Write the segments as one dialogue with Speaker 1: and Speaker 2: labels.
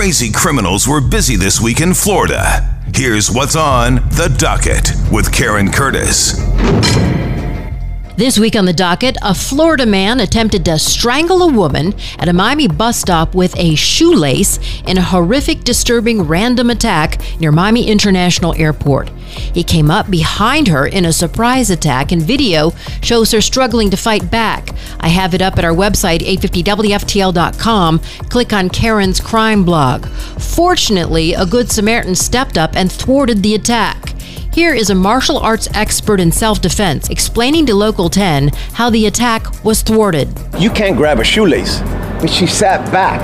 Speaker 1: crazy criminals were busy this week in Florida. Here's what's on the docket with Karen Curtis.
Speaker 2: This week on the docket, a Florida man attempted to strangle a woman at a Miami bus stop with a shoelace in a horrific, disturbing random attack near Miami International Airport. He came up behind her in a surprise attack, and video shows her struggling to fight back. I have it up at our website, 850WFTL.com. Click on Karen's crime blog. Fortunately, a Good Samaritan stepped up and thwarted the attack. Here is a martial arts expert in self defense explaining to Local 10 how the attack was thwarted.
Speaker 3: You can't grab a shoelace. but she sat back.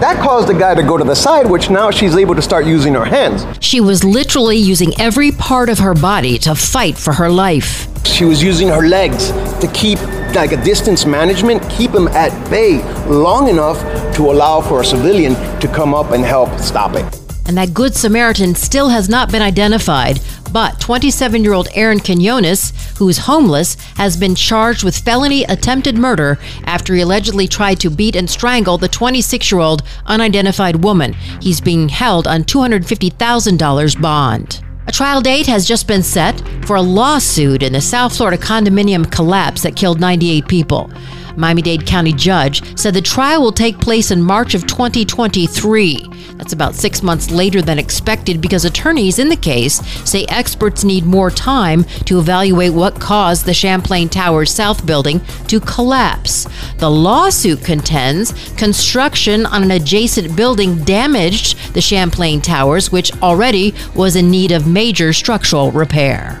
Speaker 3: That caused the guy to go to the side, which now she's able to start using her hands.
Speaker 2: She was literally using every part of her body to fight for her life.
Speaker 3: She was using her legs to keep like a distance management, keep him at bay long enough to allow for a civilian to come up and help stop it.
Speaker 2: And that Good Samaritan still has not been identified, but 27 year old Aaron Quinones, who is homeless, has been charged with felony attempted murder after he allegedly tried to beat and strangle the 26 year old unidentified woman. He's being held on $250,000 bond. A trial date has just been set for a lawsuit in the South Florida condominium collapse that killed 98 people. Miami Dade County judge said the trial will take place in March of 2023. That's about six months later than expected because attorneys in the case say experts need more time to evaluate what caused the Champlain Towers South building to collapse. The lawsuit contends construction on an adjacent building damaged the Champlain Towers, which already was in need of major structural repair.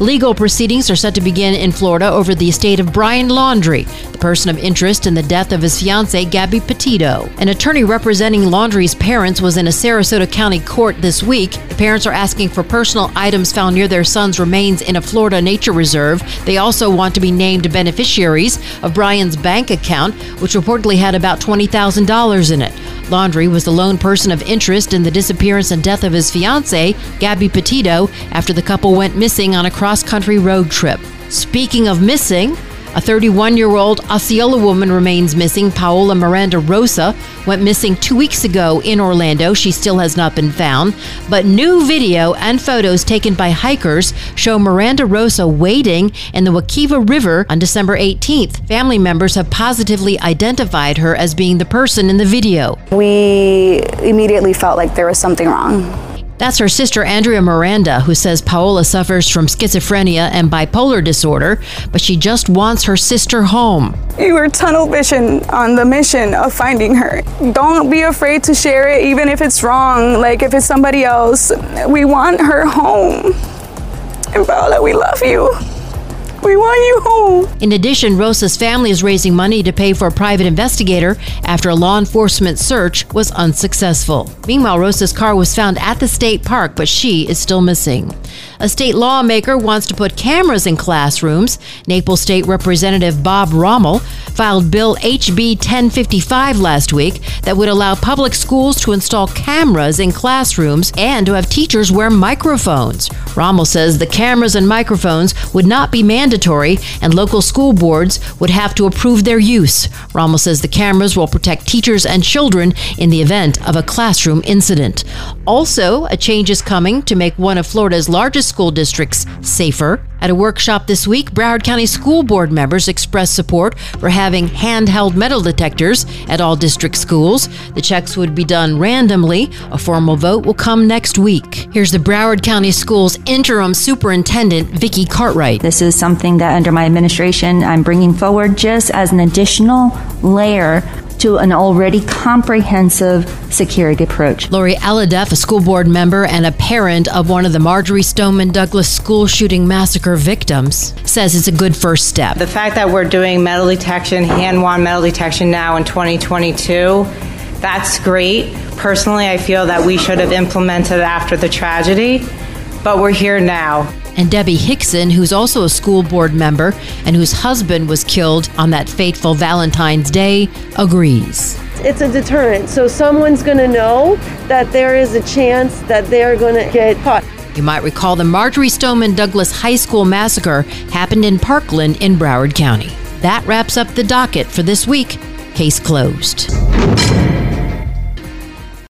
Speaker 2: Legal proceedings are set to begin in Florida over the estate of Brian Laundrie, the person of interest in the death of his fiancee, Gabby Petito. An attorney representing Laundrie's parents was in a Sarasota County court this week. The parents are asking for personal items found near their son's remains in a Florida nature reserve. They also want to be named beneficiaries of Brian's bank account, which reportedly had about $20,000 in it. Laundrie was the lone person of interest in the disappearance and death of his fiancee, Gabby Petito, after the couple went missing on a cross country road trip. Speaking of missing, a 31 year old Osceola woman remains missing. Paola Miranda Rosa went missing two weeks ago in Orlando. She still has not been found. But new video and photos taken by hikers show Miranda Rosa wading in the Wekiva River on December 18th. Family members have positively identified her as being the person in the video.
Speaker 4: We immediately felt like there was something wrong.
Speaker 2: That's her sister Andrea Miranda, who says Paola suffers from schizophrenia and bipolar disorder, but she just wants her sister home.
Speaker 4: You were tunnel vision on the mission of finding her. Don't be afraid to share it, even if it's wrong, like if it's somebody else. We want her home. And Paola, we love you. We want you home.
Speaker 2: In addition, Rosa's family is raising money to pay for a private investigator after a law enforcement search was unsuccessful. Meanwhile, Rosa's car was found at the state park, but she is still missing. A state lawmaker wants to put cameras in classrooms. Naples State Representative Bob Rommel filed Bill HB 1055 last week that would allow public schools to install cameras in classrooms and to have teachers wear microphones. Rommel says the cameras and microphones would not be mandatory and local school boards would have to approve their use. Rommel says the cameras will protect teachers and children in the event of a classroom incident. Also, a change is coming to make one of Florida's largest school districts safer. At a workshop this week, Broward County School Board members expressed support for having handheld metal detectors at all district schools. The checks would be done randomly. A formal vote will come next week. Here's the Broward County Schools interim superintendent, Vicki Cartwright.
Speaker 5: This is something that under my administration I'm bringing forward just as an additional layer to an already comprehensive security approach.
Speaker 2: Lori Alhadeff, a school board member and a parent of one of the Marjory Stoneman Douglas school shooting massacre victims, says it's a good first step.
Speaker 6: The fact that we're doing metal detection, hand wand metal detection now in 2022, that's great. Personally, I feel that we should have implemented after the tragedy, but we're here now.
Speaker 2: And Debbie Hixon, who's also a school board member and whose husband was killed on that fateful Valentine's Day, agrees.
Speaker 7: It's a deterrent. So someone's going to know that there is a chance that they're going to get caught.
Speaker 2: You might recall the Marjory Stoneman Douglas High School massacre happened in Parkland in Broward County. That wraps up the docket for this week. Case closed.